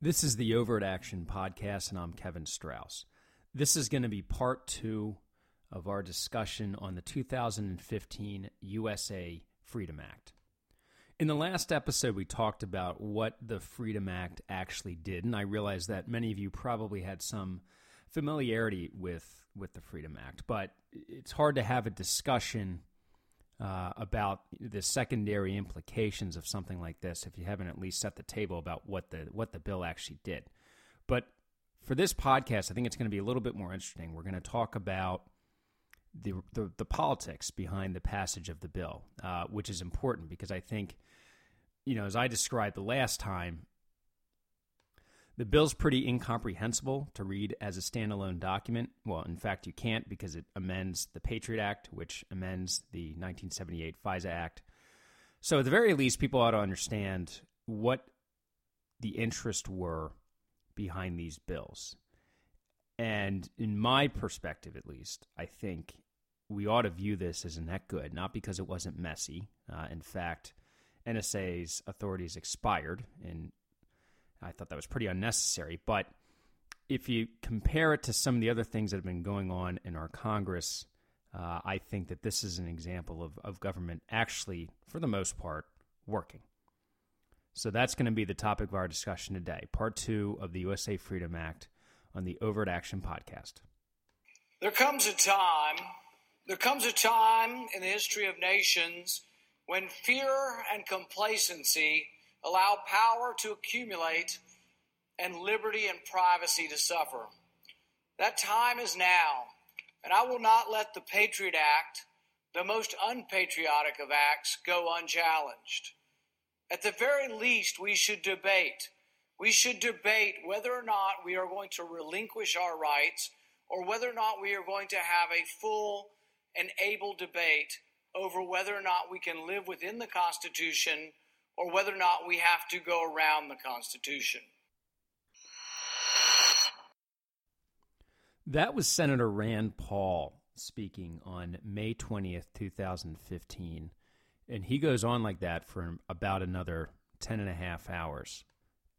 This is the Overt Action Podcast, and I'm Kevin Strouse. This is going to be part two of our discussion on the 2015 USA Freedom Act. In the last episode, we talked about what the Freedom Act actually did, and I realize that many of you probably had some familiarity with, with the Freedom Act, but it's hard to have a discussion uh, about the secondary implications of something like this if you haven't at least set the table about what the what the bill actually did. But for this podcast, I think it's going to be a little bit more interesting. We're going to talk about the the, the politics behind the passage of the bill, uh, which is important because I think, you know, as I described the last time, the bill's pretty incomprehensible to read as a standalone document. Well, in fact, you can't because it amends the Patriot Act, which amends the 1978 FISA Act. So, at the very least, people ought to understand what the interests were behind these bills. And in my perspective, at least, I think we ought to view this as a net good, not because it wasn't messy. Uh, in fact, NSA's authorities expired in I thought that was pretty unnecessary. But if you compare it to some of the other things that have been going on in our Congress, uh, I think that this is an example of, of government actually, for the most part, working. So that's going to be the topic of our discussion today, part two of the USA Freedom Act on the Overt Action Podcast. There comes a time, there comes a time in the history of nations when fear and complacency allow power to accumulate and liberty and privacy to suffer. That time is now, and I will not let the Patriot Act, the most unpatriotic of acts, go unchallenged. At the very least, we should debate. We should debate whether or not we are going to relinquish our rights or whether or not we are going to have a full and able debate over whether or not we can live within the Constitution or whether or not we have to go around the Constitution. That was Senator Rand Paul speaking on May 20th, 2015. And he goes on like that for about another 10 and a half hours.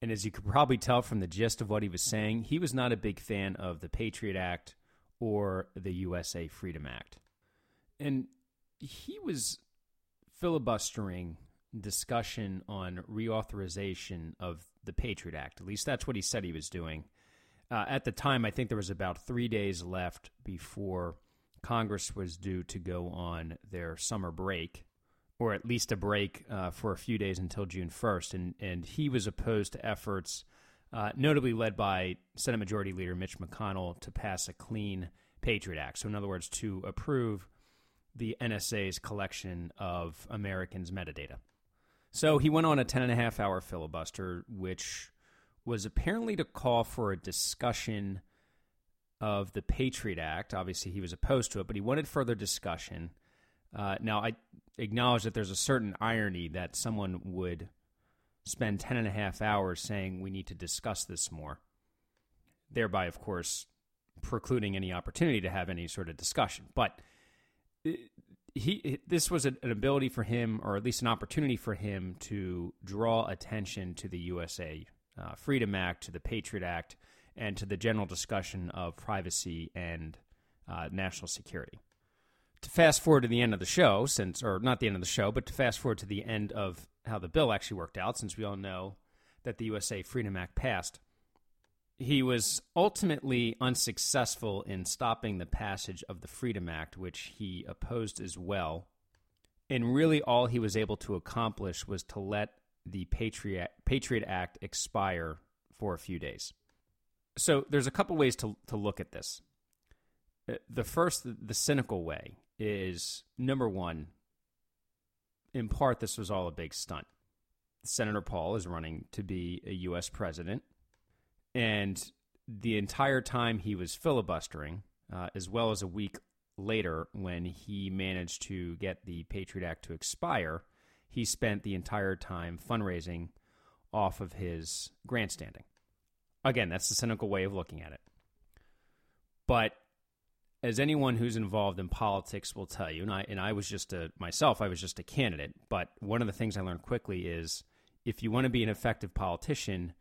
And as you could probably tell from the gist of what he was saying, he was not a big fan of the Patriot Act or the USA Freedom Act. And he was filibustering discussion on reauthorization of the Patriot Act. At least that's what he said he was doing. Uh, at the time, I think there was about three days left before Congress was due to go on their summer break, or at least a break uh, for a few days until June 1st. And, and he was opposed to efforts, uh, notably led by Senate Majority Leader Mitch McConnell, to pass a clean Patriot Act. So, in other words, to approve the NSA's collection of Americans' metadata. So he went on a 10 and a half hour filibuster, which was apparently to call for a discussion of the Patriot Act. Obviously, he was opposed to it, but he wanted further discussion. Uh, now, I acknowledge that there's a certain irony that someone would spend 10 and a half hours saying we need to discuss this more, thereby, of course, precluding any opportunity to have any sort of discussion. But uh, he this was an ability for him, or at least an opportunity for him, to draw attention to the USA uh, Freedom Act, to the Patriot Act, and to the general discussion of privacy and uh, national security. To fast forward to the end of the show, since or not the end of the show, but to fast forward to the end of how the bill actually worked out, since we all know that the USA Freedom Act passed he was ultimately unsuccessful in stopping the passage of the Freedom Act, which he opposed as well. And really, all he was able to accomplish was to let the Patriot, Patriot Act expire for a few days. So, there's a couple ways to, to look at this. Uh, the first, the cynical way, is number one, in part, this was all a big stunt. Senator Paul is running to be a U.S. president and the entire time he was filibustering, uh, as well as a week later when he managed to get the Patriot Act to expire, he spent the entire time fundraising off of his grandstanding. Again, that's the cynical way of looking at it. But as anyone who's involved in politics will tell you, and I and I was just a myself, I was just a candidate. But one of the things I learned quickly is if you want to be an effective politician,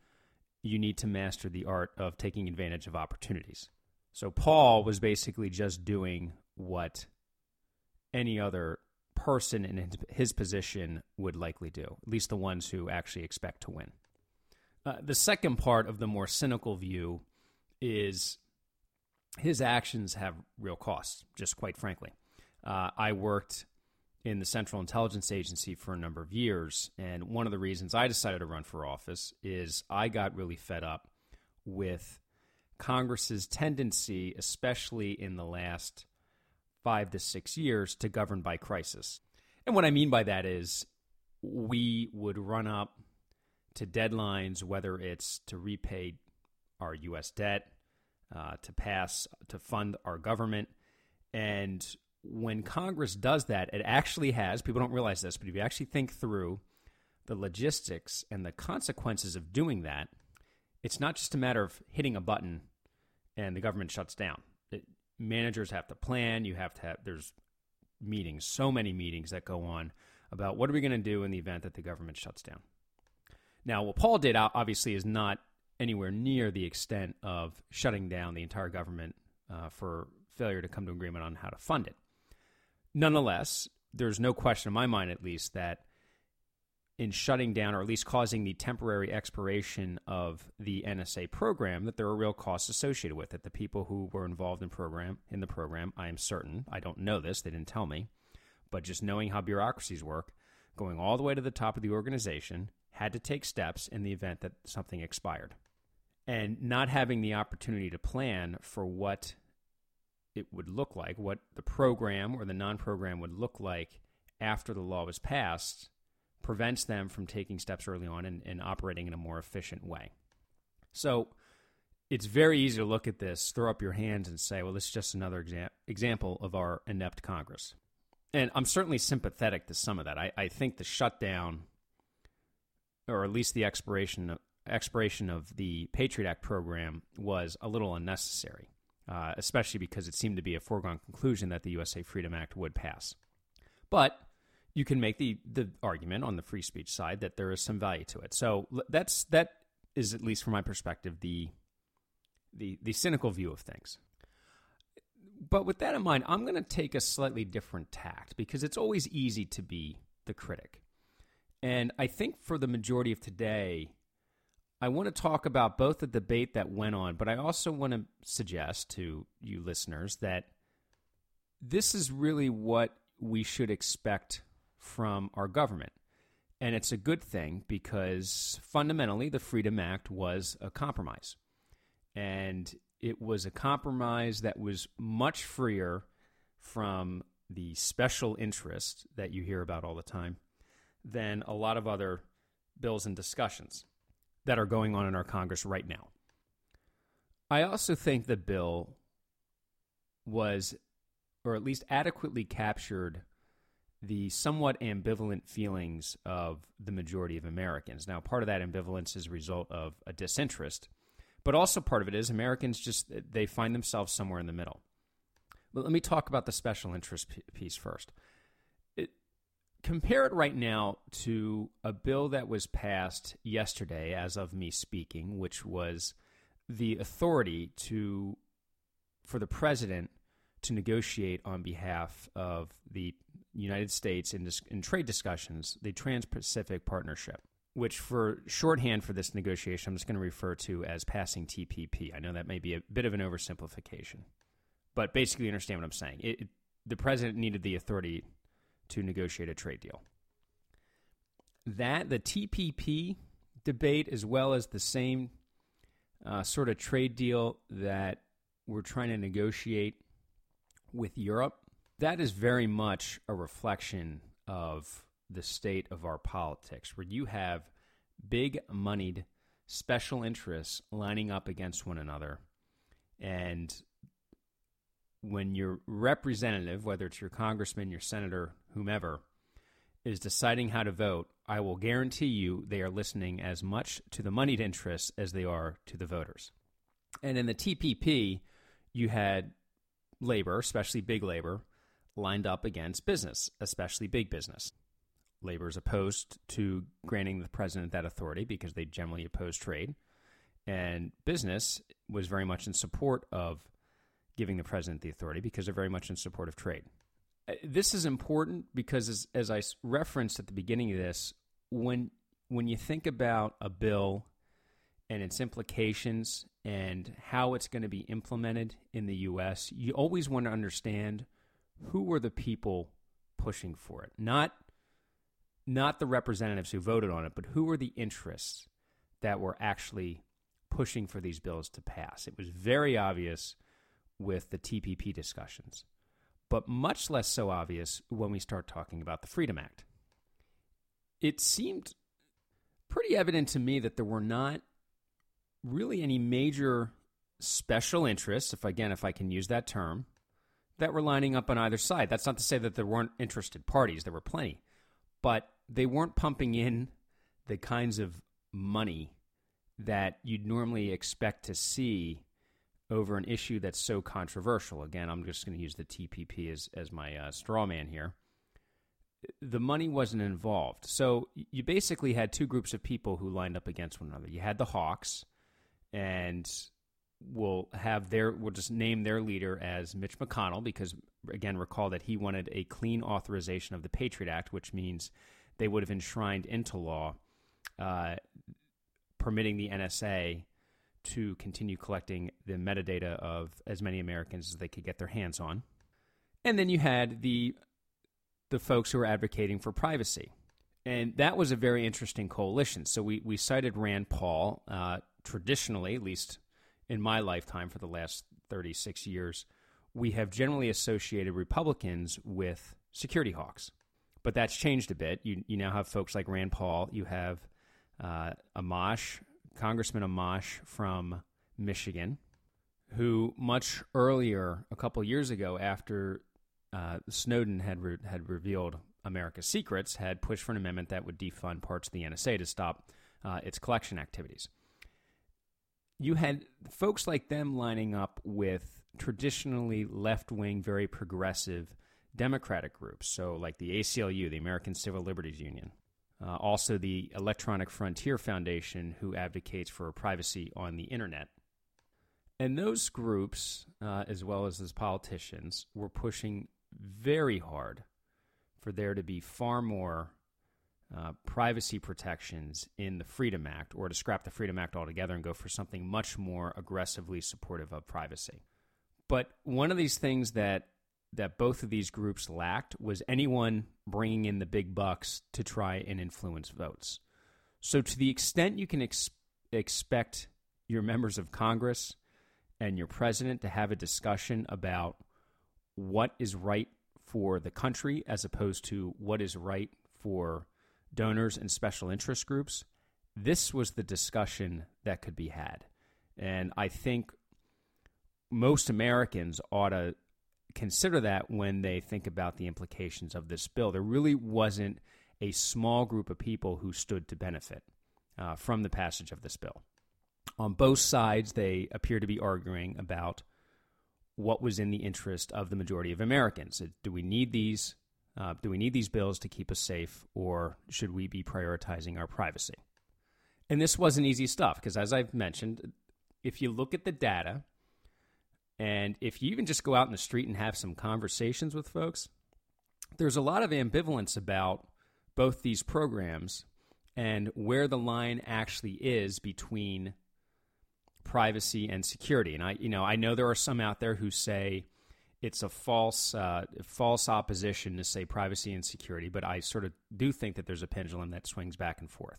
you need to master the art of taking advantage of opportunities. So Paul was basically just doing what any other person in his position would likely do, at least the ones who actually expect to win. Uh, the second part of the more cynical view is his actions have real costs, just quite frankly. Uh, I worked in the Central Intelligence Agency for a number of years, and one of the reasons I decided to run for office is I got really fed up with Congress's tendency, especially in the last five to six years, to govern by crisis. And what I mean by that is we would run up to deadlines, whether it's to repay our U.S. debt, uh, to pass, to fund our government. And when Congress does that, it actually has, people don't realize this, but if you actually think through the logistics and the consequences of doing that, it's not just a matter of hitting a button and the government shuts down. It, managers have to plan. You have to have, there's meetings, so many meetings that go on about what are we going to do in the event that the government shuts down. Now, what Paul did obviously is not anywhere near the extent of shutting down the entire government uh, for failure to come to agreement on how to fund it. Nonetheless, there's no question in my mind, at least, that in shutting down or at least causing the temporary expiration of the NSA program that there are real costs associated with it. The people who were involved in program in the program, I am certain, I don't know this, they didn't tell me, but just knowing how bureaucracies work, going all the way to the top of the organization, had to take steps in the event that something expired. And not having the opportunity to plan for what it would look like, what the program or the non program would look like after the law was passed prevents them from taking steps early on and, and operating in a more efficient way. So it's very easy to look at this, throw up your hands, and say, well, this is just another exa- example of our inept Congress. And I'm certainly sympathetic to some of that. I, I think the shutdown, or at least the expiration of, expiration of the Patriot Act program, was a little unnecessary, uh, especially because it seemed to be a foregone conclusion that the USA Freedom Act would pass. But you can make the the argument on the free speech side that there is some value to it. So that's that is at least from my perspective the the the cynical view of things. But with that in mind, I'm going to take a slightly different tact because it's always easy to be the critic. And I think for the majority of today, I want to talk about both the debate that went on, but I also want to suggest to you listeners that this is really what we should expect from our government. And it's a good thing because fundamentally the Freedom Act was a compromise. And it was a compromise that was much freer from the special interest that you hear about all the time than a lot of other bills and discussions that are going on in our Congress right now. I also think the bill was, or at least adequately captured, the somewhat ambivalent feelings of the majority of Americans. Now, part of that ambivalence is a result of a disinterest, but also part of it is Americans just they find themselves somewhere in the middle. But let me talk about the special interest piece first. Compare it right now to a bill that was passed yesterday, as of me speaking, which was the authority to for the president to negotiate on behalf of the United States in, dis- in trade discussions, the Trans Pacific Partnership, which for shorthand for this negotiation, I'm just going to refer to as passing TPP. I know that may be a bit of an oversimplification, but basically, understand what I'm saying. It, it, the president needed the authority to negotiate a trade deal. That, the TPP debate, as well as the same uh, sort of trade deal that we're trying to negotiate with Europe that is very much a reflection of the state of our politics, where you have big moneyed special interests lining up against one another. And when your representative, whether it's your congressman, your senator, whomever, is deciding how to vote, I will guarantee you they are listening as much to the moneyed interests as they are to the voters. And in the TPP, you had labor, especially big labor, lined up against business, especially big business. Labor is opposed to granting the president that authority because they generally oppose trade. And business was very much in support of giving the president the authority because they're very much in support of trade. Uh, this is important because, as, as I referenced at the beginning of this, when when you think about a bill and its implications and how it's going to be implemented in the U.S., you always want to understand who were the people pushing for it, not not the representatives who voted on it, but who were the interests that were actually pushing for these bills to pass. It was very obvious with the TPP discussions, but much less so obvious when we start talking about the Freedom Act. It seemed pretty evident to me that there were not really any major special interests, if again, if I can use that term, that were lining up on either side. That's not to say that there weren't interested parties, there were plenty, but they weren't pumping in the kinds of money that you'd normally expect to see over an issue that's so controversial. Again, I'm just going to use the TPP as, as my uh, straw man here. The money wasn't involved. So you basically had two groups of people who lined up against one another. You had the Hawks, and we'll have their we'll just name their leader as Mitch McConnell because again recall that he wanted a clean authorization of the Patriot Act, which means they would have enshrined into law uh, permitting the NSA to continue collecting the metadata of as many Americans as they could get their hands on. And then you had the the folks who were advocating for privacy. And that was a very interesting coalition. So we, we cited Rand Paul, uh, traditionally, at least in my lifetime for the last 36 years, we have generally associated Republicans with security hawks. But that's changed a bit. You, you now have folks like Rand Paul. You have uh, Amash, Congressman Amash from Michigan, who much earlier, a couple years ago, after uh, Snowden had re- had revealed America's secrets, had pushed for an amendment that would defund parts of the NSA to stop uh, its collection activities. You had folks like them lining up with traditionally left wing, very progressive Democratic groups, so like the ACLU, the American Civil Liberties Union, uh, also, the Electronic Frontier Foundation, who advocates for privacy on the internet. And those groups, uh, as well as as politicians, were pushing very hard for there to be far more uh, privacy protections in the Freedom Act, or to scrap the Freedom Act altogether and go for something much more aggressively supportive of privacy. But one of these things that that both of these groups lacked was anyone bringing in the big bucks to try and influence votes. So, to the extent you can ex- expect your members of Congress and your president to have a discussion about what is right for the country as opposed to what is right for donors and special interest groups, this was the discussion that could be had. And I think most Americans ought to consider that when they think about the implications of this bill. There really wasn't a small group of people who stood to benefit uh, from the passage of this bill. On both sides, they appear to be arguing about what was in the interest of the majority of Americans. Do we need these? Uh, do we need these bills to keep us safe, or should we be prioritizing our privacy? And this wasn't easy stuff because, as I've mentioned, if you look at the data, and if you even just go out in the street and have some conversations with folks, there's a lot of ambivalence about both these programs and where the line actually is between privacy and security. And I, you know, I know there are some out there who say it's a false, uh, false opposition to say privacy and security, but I sort of do think that there's a pendulum that swings back and forth.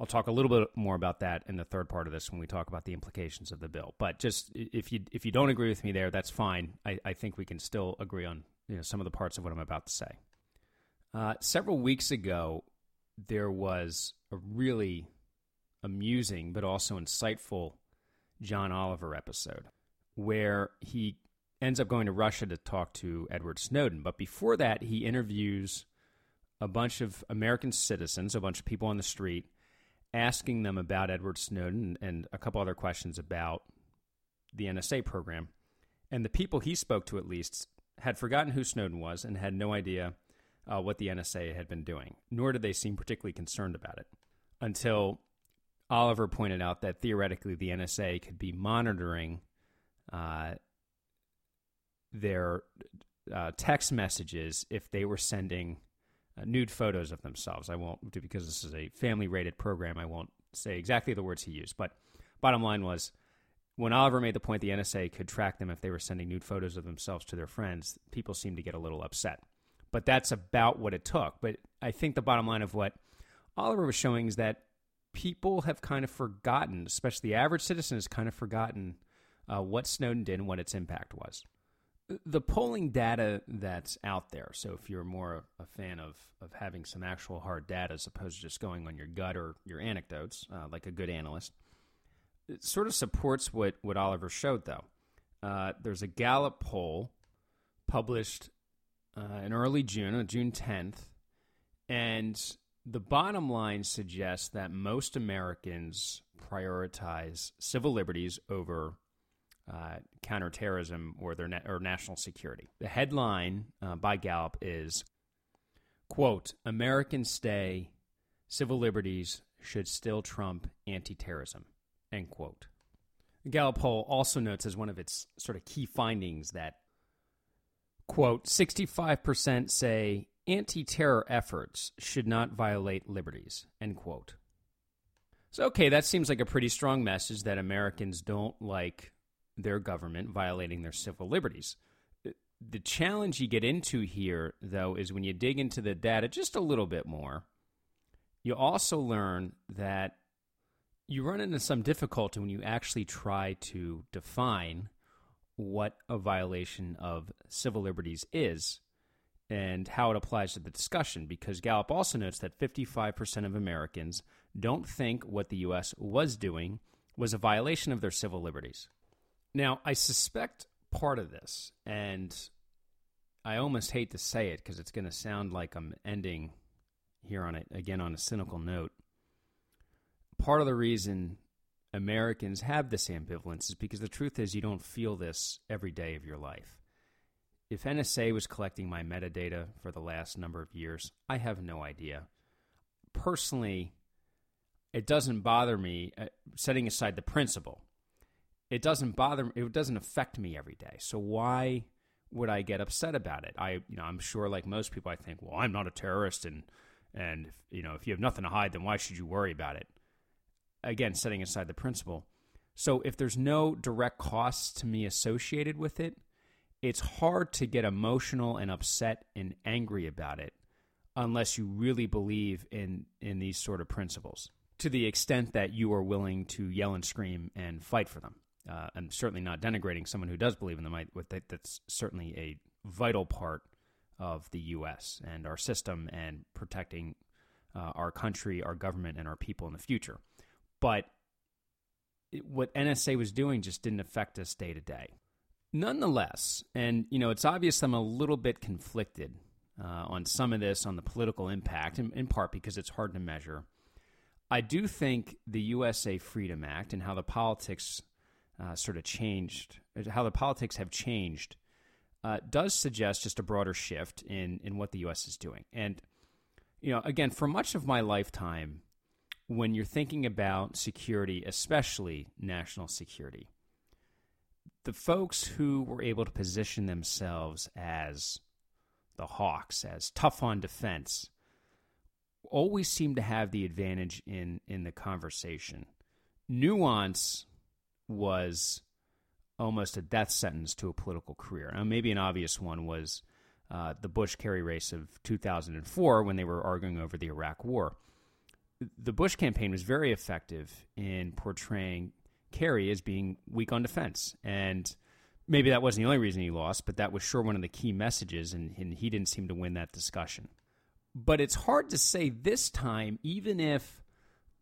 I'll talk a little bit more about that in the third part of this when we talk about the implications of the bill. But just if you if you don't agree with me there, that's fine. I, I think we can still agree on you know some of the parts of what I'm about to say. Uh, several weeks ago, there was a really amusing but also insightful John Oliver episode where he ends up going to Russia to talk to Edward Snowden. But before that, he interviews a bunch of American citizens, a bunch of people on the street asking them about Edward Snowden and a couple other questions about the NSA program. And the people he spoke to, at least, had forgotten who Snowden was and had no idea uh, what the NSA had been doing, nor did they seem particularly concerned about it until Oliver pointed out that theoretically the NSA could be monitoring uh, their uh, text messages if they were sending nude photos of themselves. I won't, do because this is a family rated program, I won't say exactly the words he used. But bottom line was when Oliver made the point the NSA could track them if they were sending nude photos of themselves to their friends, people seemed to get a little upset. But that's about what it took. But I think the bottom line of what Oliver was showing is that people have kind of forgotten, especially the average citizen has kind of forgotten uh, what Snowden did and what its impact was. The polling data that's out there, so if you're more a fan of, of having some actual hard data as opposed to just going on your gut or your anecdotes, uh, like a good analyst, it sort of supports what, what Oliver showed, though. Uh, there's a Gallup poll published uh, in early June, on June 10th, and the bottom line suggests that most Americans prioritize civil liberties over uh, counterterrorism or their na- or national security. The headline uh, by Gallup is quote Americans stay civil liberties should still trump anti-terrorism end quote. The Gallup poll also notes as one of its sort of key findings that quote 65% say anti terror efforts should not violate liberties, end quote. So, okay, that seems like a pretty strong message that Americans don't like their government violating their civil liberties. Uh, the challenge you get into here, though, is when you dig into the data just a little bit more, you also learn that you run into some difficulty when you actually try to define what a violation of civil liberties is and how it applies to the discussion because Gallup also notes that 55% of Americans don't think what the U.S. was doing was a violation of their civil liberties. Now, I suspect part of this, and I almost hate to say it because it's going to sound like I'm ending here on it again on a cynical note. Part of the reason Americans have this ambivalence is because the truth is you don't feel this every day of your life if NSA was collecting my metadata for the last number of years, I have no idea. Personally, it doesn't bother me, uh, setting aside the principle. It doesn't bother it doesn't affect me every day. So why would I get upset about it? I, you know, I'm sure like most people I think, well, I'm not a terrorist and and you know, if you have nothing to hide, then why should you worry about it? Again, setting aside the principle. So if there's no direct costs to me associated with it, it's hard to get emotional and upset and angry about it unless you really believe in in these sort of principles to the extent that you are willing to yell and scream and fight for them. Uh, I'm certainly not denigrating someone who does believe in them. I, that's certainly a vital part of the U.S. and our system and protecting uh, our country, our government, and our people in the future. But it, what NSA was doing just didn't affect us day to day. Nonetheless, and you know, it's obvious I'm a little bit conflicted uh, on some of this on the political impact, in, in part because it's hard to measure. I do think the USA Freedom Act and how the politics uh, sort of changed, how the politics have changed, uh, does suggest just a broader shift in in what the U.S. is doing. And you know, again, for much of my lifetime, when you're thinking about security, especially national security, the folks who were able to position themselves as the Hawks, as tough on defense, always seem to have the advantage in, in the conversation. Nuance was almost a death sentence to a political career. Now, maybe an obvious one was uh, the Bush Kerry race of 2004 when they were arguing over the Iraq War. The Bush campaign was very effective in portraying Kerry as being weak on defense. And maybe that wasn't the only reason he lost, but that was sure one of the key messages, and, and he didn't seem to win that discussion. But it's hard to say this time, even if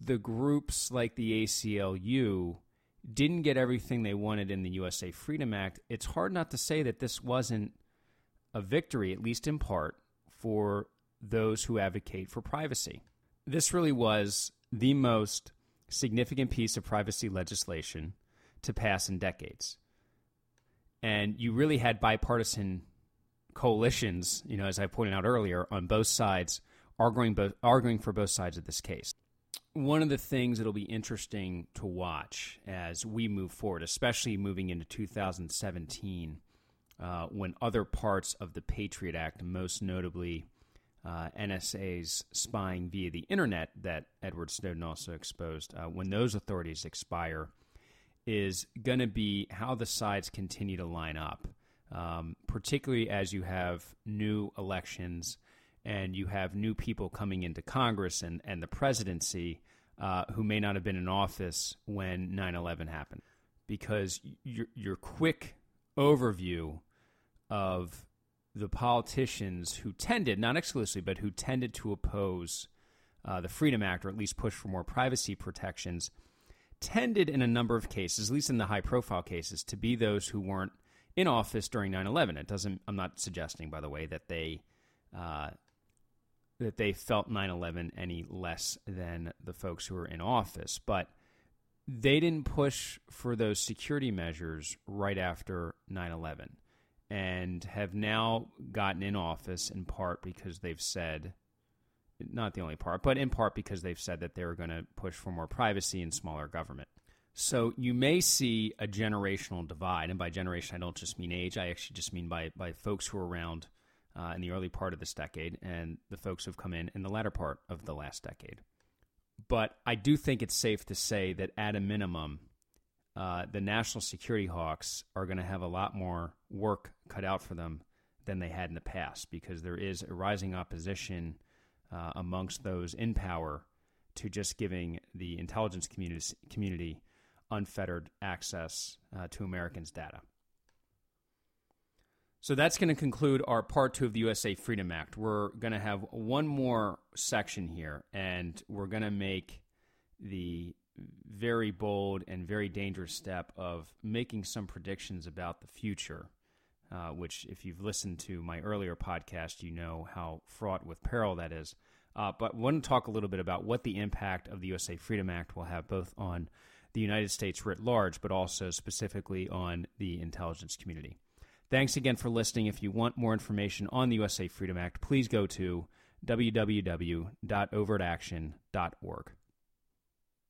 the groups like the ACLU didn't get everything they wanted in the USA Freedom Act, it's hard not to say that this wasn't a victory, at least in part, for those who advocate for privacy. This really was the most significant piece of privacy legislation to pass in decades. And you really had bipartisan coalitions, you know, as I pointed out earlier, on both sides arguing arguing for both sides of this case. One of the things that'll be interesting to watch as we move forward, especially moving into 2017, uh, when other parts of the Patriot Act, most notably uh, NSA's spying via the internet that Edward Snowden also exposed, uh, when those authorities expire, is going to be how the sides continue to line up, um, particularly as you have new elections and you have new people coming into Congress and, and the presidency uh, who may not have been in office when 9 11 happened. Because your, your quick overview of the politicians who tended, not exclusively, but who tended to oppose uh, the Freedom Act or at least push for more privacy protections, tended in a number of cases, at least in the high profile cases, to be those who weren't in office during 9 11. It doesn't, I'm not suggesting, by the way, that they. Uh, that they felt 9/11 any less than the folks who were in office, but they didn't push for those security measures right after 9/11 and have now gotten in office in part because they've said, not the only part, but in part because they've said that they were going to push for more privacy and smaller government. So you may see a generational divide, and by generation I don't just mean age. I actually just mean by by folks who are around uh, in the early part of this decade and the folks who've come in in the latter part of the last decade. But I do think it's safe to say that at a minimum, uh, the national security hawks are going to have a lot more work cut out for them than they had in the past because there is a rising opposition uh, amongst those in power to just giving the intelligence community, unfettered access uh, to Americans' data. So that's going to conclude our part two of the USA Freedom Act. We're going to have one more section here, and we're going to make the very bold and very dangerous step of making some predictions about the future, uh, which, if you've listened to my earlier podcast, you know how fraught with peril that is. Uh, but I want to talk a little bit about what the impact of the USA Freedom Act will have both on the United States writ large, but also specifically on the intelligence community. Thanks again for listening. If you want more information on the USA Freedom Act, please go to www.overtaction.org.